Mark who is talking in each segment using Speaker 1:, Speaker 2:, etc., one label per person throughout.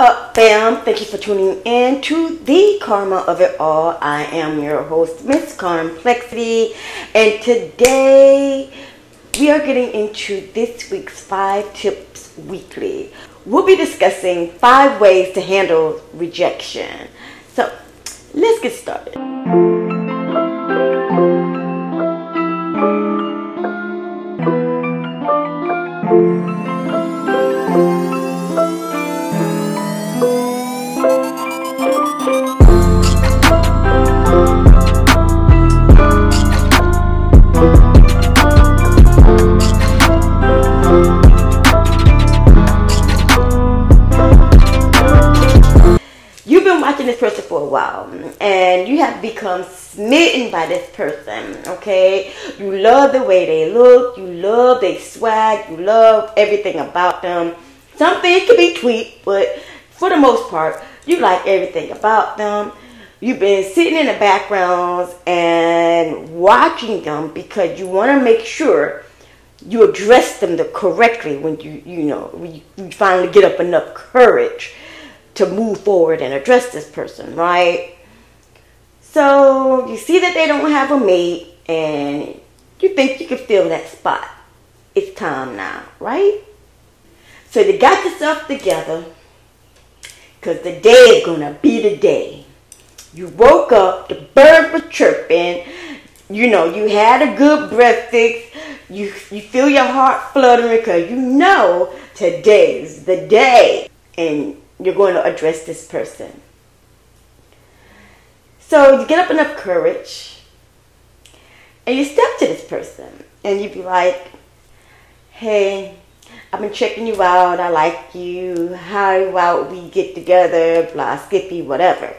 Speaker 1: up, fam? Thank you for tuning in to the Karma of It All. I am your host, Miss Karmplexity, and today we are getting into this week's five tips weekly. We'll be discussing five ways to handle rejection. So let's get started. While and you have become smitten by this person, okay? You love the way they look, you love their swag, you love everything about them. Some things can be tweaked, but for the most part, you like everything about them. You've been sitting in the backgrounds and watching them because you want to make sure you address them the correctly when you you know you finally get up enough courage to move forward and address this person, right? So you see that they don't have a mate and you think you can fill that spot. It's time now, right? So you got yourself together because the day is going to be the day. You woke up, the birds were chirping, you know, you had a good breakfast, you, you feel your heart fluttering because you know today's the day. And you're going to address this person. So you get up enough courage and you step to this person and you be like, hey, I've been checking you out. I like you. How about we get together? Blah, skippy, whatever.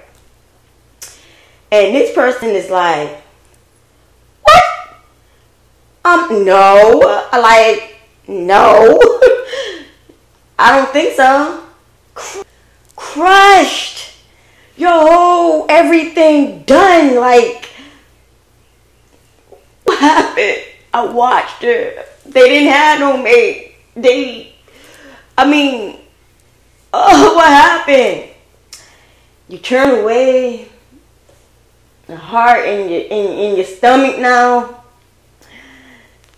Speaker 1: And this person is like, what? Um, no. Like, no. I don't think so crushed. Yo, everything done. Like, what happened? I watched it. They didn't have no mate. They, I mean, oh, what happened? You turn away. The heart in your in, in your stomach now.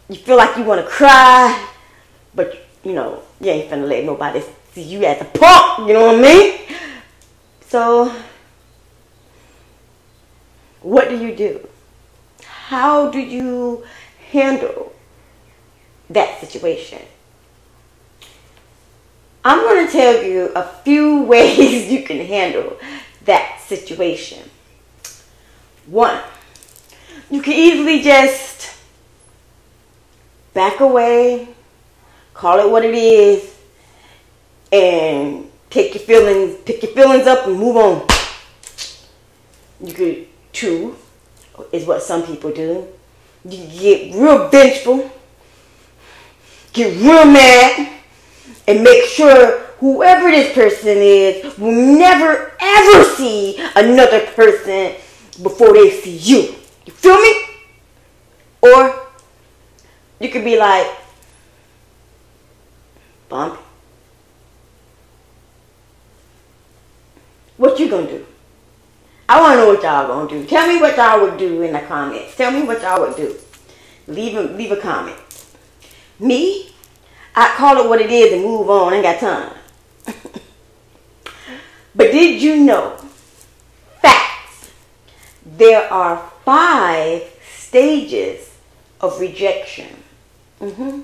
Speaker 1: You feel like you want to cry, but you know you ain't finna let nobody see you at the punk. You know what I mean? So, what do you do? How do you handle that situation? I'm going to tell you a few ways you can handle that situation. One, you can easily just back away, call it what it is, and take your feelings, pick your feelings up and move on. You could two is what some people do. You get real vengeful, get real mad, and make sure whoever this person is will never ever see another person before they see you. You feel me? Or you could be like, bump. What you gonna do? I wanna know what y'all gonna do. Tell me what y'all would do in the comments. Tell me what y'all would do. Leave a, leave a comment. Me, I call it what it is and move on. I ain't got time. but did you know? Facts. There are five stages of rejection. Mm-hmm.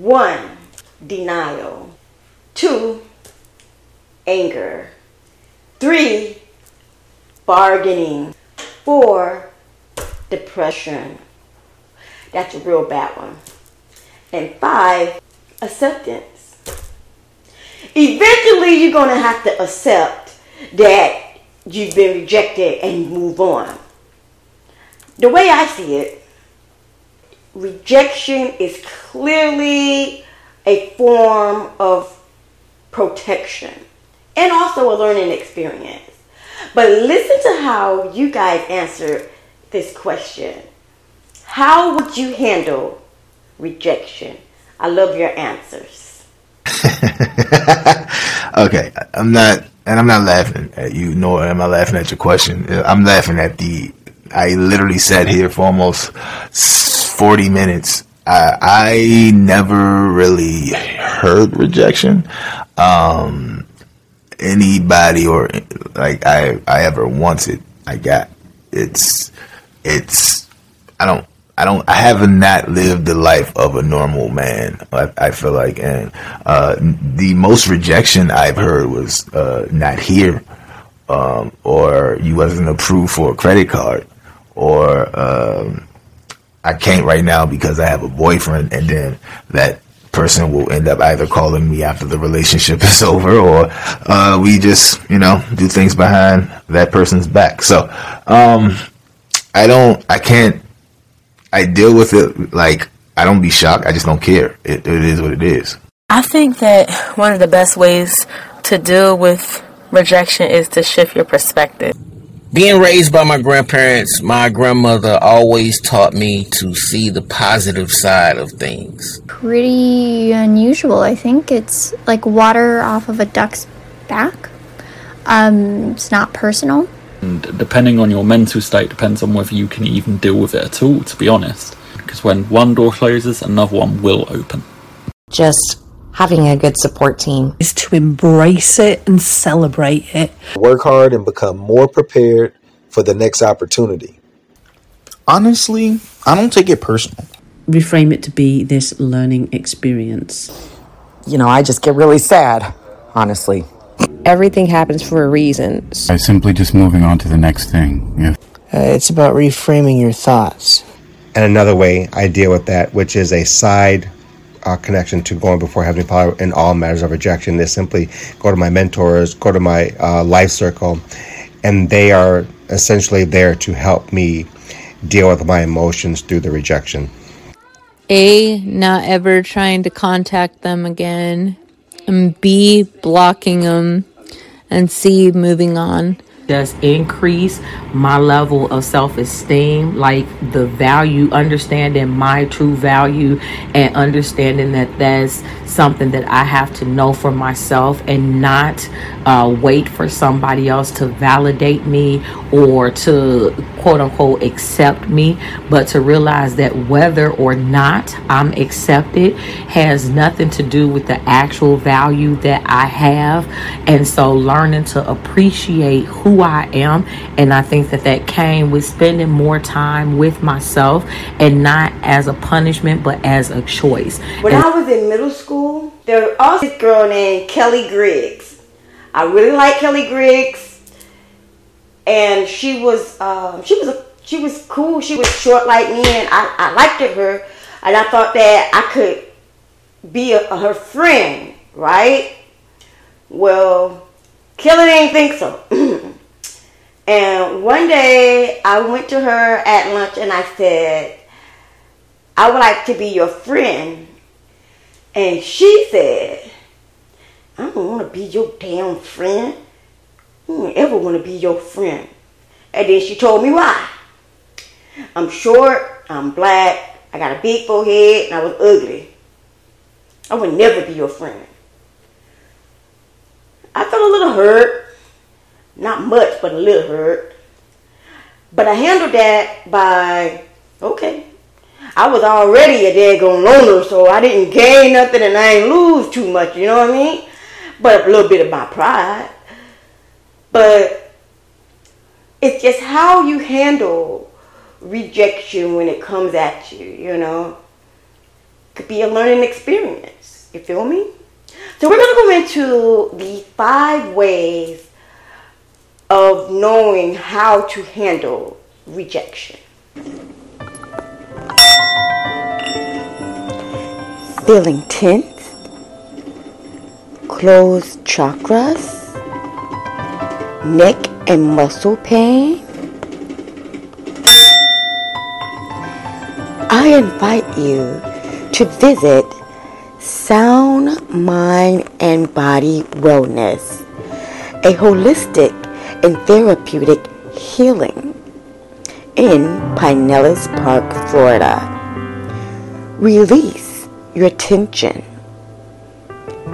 Speaker 1: One, denial. Two, anger. Three, bargaining. Four, depression. That's a real bad one. And five, acceptance. Eventually, you're going to have to accept that you've been rejected and move on. The way I see it, rejection is clearly a form of protection and also a learning experience. But listen to how you guys answer this question. How would you handle rejection? I love your answers.
Speaker 2: Okay, I'm not, and I'm not laughing at you, nor am I laughing at your question. I'm laughing at the. I literally sat here for almost 40 minutes. I, I never really heard rejection. Um, anybody or like I, I ever wanted, I got. It's, it's. I don't I don't. I have not lived the life of a normal man. I, I feel like, and uh, the most rejection I've heard was uh, not here, um, or you wasn't approved for a credit card, or um, I can't right now because I have a boyfriend, and then that person will end up either calling me after the relationship is over, or uh, we just you know do things behind that person's back. So um, I don't. I can't I deal with it like I don't be shocked. I just don't care. It, it is what it is.
Speaker 3: I think that one of the best ways to deal with rejection is to shift your perspective.
Speaker 4: Being raised by my grandparents, my grandmother always taught me to see the positive side of things.
Speaker 5: Pretty unusual. I think it's like water off of a duck's back. Um, it's not personal.
Speaker 6: And depending on your mental state, depends on whether you can even deal with it at all, to be honest. Because when one door closes, another one will open.
Speaker 7: Just having a good support team
Speaker 8: is to embrace it and celebrate it.
Speaker 9: Work hard and become more prepared for the next opportunity.
Speaker 10: Honestly, I don't take it personal.
Speaker 11: Reframe it to be this learning experience.
Speaker 12: You know, I just get really sad, honestly
Speaker 13: everything happens for a reason.
Speaker 14: By simply just moving on to the next thing. Yeah.
Speaker 15: Uh, it's about reframing your thoughts.
Speaker 16: And another way I deal with that, which is a side uh, connection to going before Heavenly Father in all matters of rejection, is simply go to my mentors, go to my uh, life circle, and they are essentially there to help me deal with my emotions through the rejection.
Speaker 17: A, not ever trying to contact them again, and B, blocking them. And C, moving on
Speaker 18: does increase my level of self esteem, like the value, understanding my true value, and understanding that that's something that I have to know for myself and not uh, wait for somebody else to validate me or to quote unquote accept me, but to realize that whether or not I'm accepted has nothing to do with the actual value that I have. And so learning to appreciate who I am. And I think that that came with spending more time with myself and not as a punishment, but as a choice.
Speaker 1: When
Speaker 18: and
Speaker 1: I was in middle school, there was also this girl named Kelly Griggs. I really like Kelly Griggs. And she was, um, she was a, she was cool. She was short like me, and I, I liked her, and I thought that I could be a, a, her friend, right? Well, Kelly didn't think so. And one day I went to her at lunch and I said, I would like to be your friend. And she said, I don't want to be your damn friend. I don't ever want to be your friend. And then she told me why. I'm short, I'm black, I got a big forehead, and I was ugly. I would never be your friend. I felt a little hurt. Not much, but a little hurt. But I handled that by, okay. I was already a daggone loner, so I didn't gain nothing and I ain't lose too much, you know what I mean? But a little bit of my pride. But it's just how you handle rejection when it comes at you, you know? Could be a learning experience. You feel me? So we're going to go into the five ways of knowing how to handle rejection. Feeling tense, closed chakras, neck and muscle pain. I invite you to visit Sound Mind and Body Wellness, a holistic and therapeutic healing in Pinellas Park, Florida. Release your tension.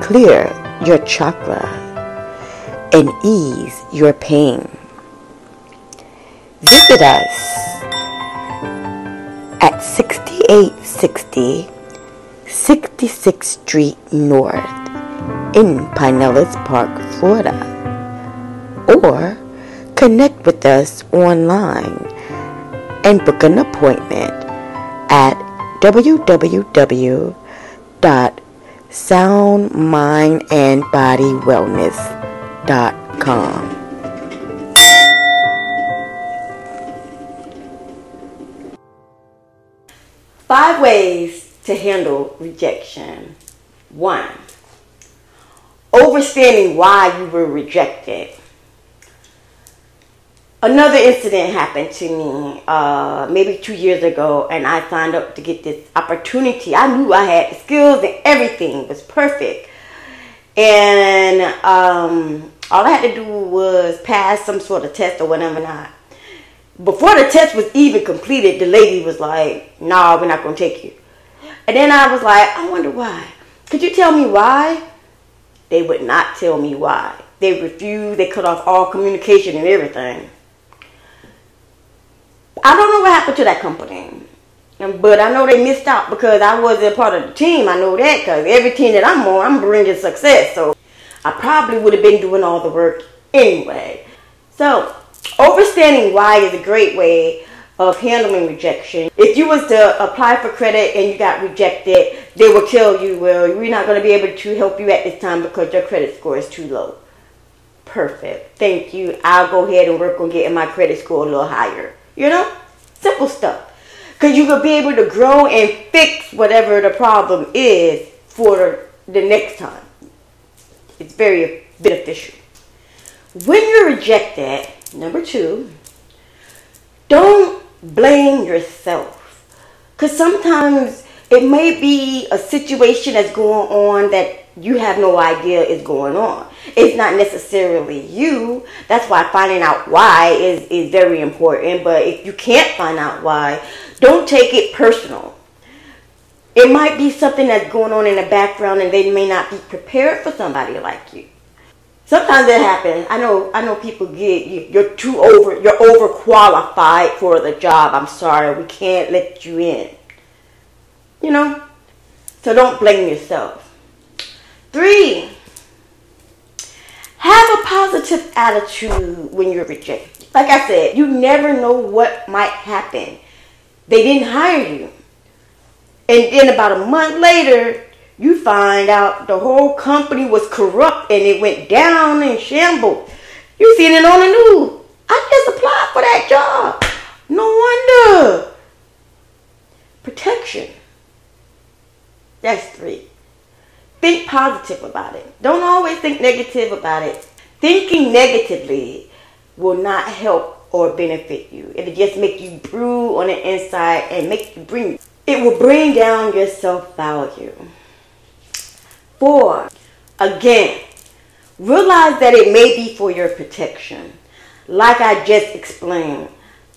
Speaker 1: Clear your chakra. and ease your pain. Visit us at 6860 66th Street North in Pinellas Park, Florida. Or connect with us online and book an appointment at www.soundmindandbodywellness.com. Five ways to handle rejection. One, understanding why you were rejected. Another incident happened to me uh, maybe two years ago, and I signed up to get this opportunity. I knew I had skills and everything was perfect. And um, all I had to do was pass some sort of test or whatever not. Before the test was even completed, the lady was like, "Nah, we're not gonna take you." And then I was like, "I wonder why. Could you tell me why?" They would not tell me why. They refused. They cut off all communication and everything. I don't know what happened to that company. But I know they missed out because I wasn't part of the team. I know that because every team that I'm on, I'm bringing success. So I probably would have been doing all the work anyway. So understanding why is a great way of handling rejection. If you was to apply for credit and you got rejected, they will tell you, well, we're not going to be able to help you at this time because your credit score is too low. Perfect. Thank you. I'll go ahead and work on getting my credit score a little higher. You know? Simple stuff. Because you will be able to grow and fix whatever the problem is for the next time. It's very beneficial. When you're rejected, number two, don't blame yourself. Because sometimes it may be a situation that's going on that you have no idea is going on. It's not necessarily you. That's why finding out why is, is very important. But if you can't find out why, don't take it personal. It might be something that's going on in the background and they may not be prepared for somebody like you. Sometimes it happens. I know I know people get you, you're too over you're overqualified for the job. I'm sorry, we can't let you in. You know? So don't blame yourself. Three, have a positive attitude when you're rejected. Like I said, you never know what might happen. They didn't hire you. And then about a month later, you find out the whole company was corrupt and it went down in shambles. You seen it on the news. I just applied for that job. No wonder. Protection. That's three. Think positive about it. Don't always think negative about it. Thinking negatively will not help or benefit you. It'll just make you brew on the inside and make you bring it will bring down your self-value. Four, again, realize that it may be for your protection. Like I just explained,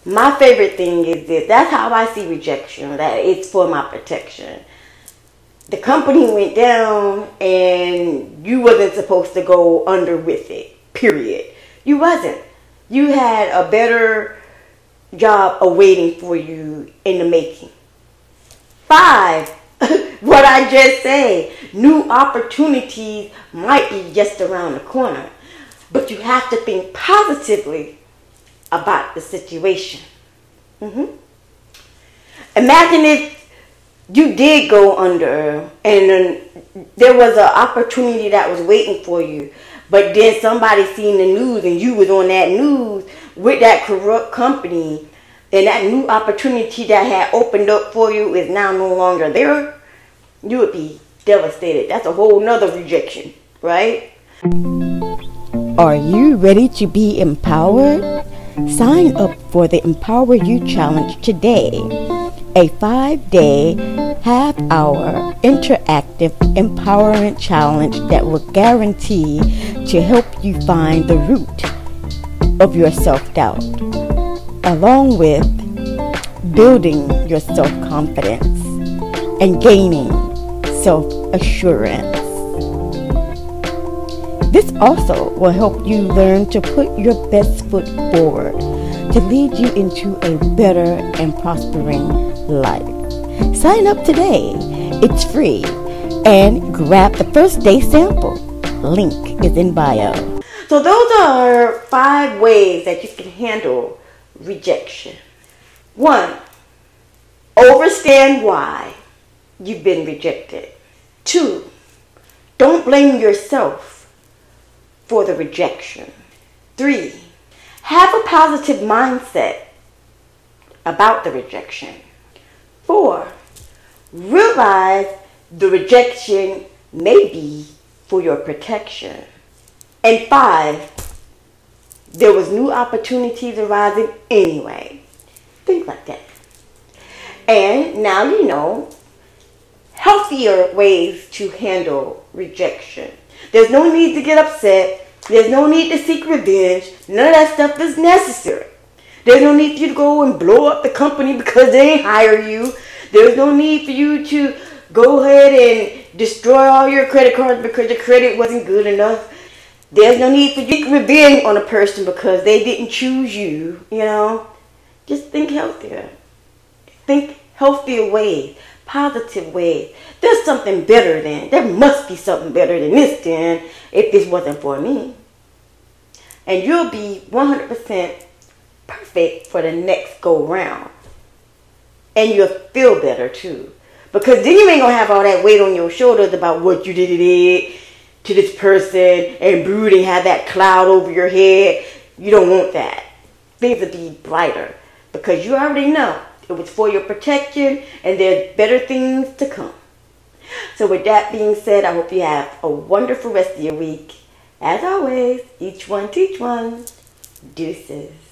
Speaker 1: my favorite thing is this. That's how I see rejection, that it's for my protection the company went down and you wasn't supposed to go under with it. Period. You wasn't. You had a better job awaiting for you in the making. Five, what I just said, new opportunities might be just around the corner, but you have to think positively about the situation. Mm-hmm. Imagine if you did go under and there was an opportunity that was waiting for you. But then somebody seen the news and you was on that news with that corrupt company and that new opportunity that had opened up for you is now no longer there. You would be devastated. That's a whole nother rejection right? Are you ready to be empowered? Sign up for the empower you challenge today a five day, half hour interactive empowerment challenge that will guarantee to help you find the root of your self doubt, along with building your self confidence and gaining self assurance. This also will help you learn to put your best foot forward to lead you into a better and prospering life. Sign up today. It's free. And grab the first day sample. Link is in bio. So those are five ways that you can handle rejection. One, understand why you've been rejected. Two, don't blame yourself for the rejection. Three, have a positive mindset about the rejection. Four, realize the rejection may be for your protection. And five, there was new opportunities arising anyway. Think like that. And now you know healthier ways to handle rejection. There's no need to get upset. There's no need to seek revenge. None of that stuff is necessary. There's no need for you to go and blow up the company because they didn't hire you. There's no need for you to go ahead and destroy all your credit cards because your credit wasn't good enough. There's no need for you to revenge on a person because they didn't choose you, you know. Just think healthier. Think healthier ways, positive ways. There's something better than, there must be something better than this then if this wasn't for me. And you'll be 100% perfect for the next go round. And you'll feel better too. Because then you ain't gonna have all that weight on your shoulders about what you did to this person and brooding, have that cloud over your head. You don't want that. Things will be brighter because you already know it was for your protection and there's better things to come. So, with that being said, I hope you have a wonderful rest of your week. As always, each one teach one. Deuces.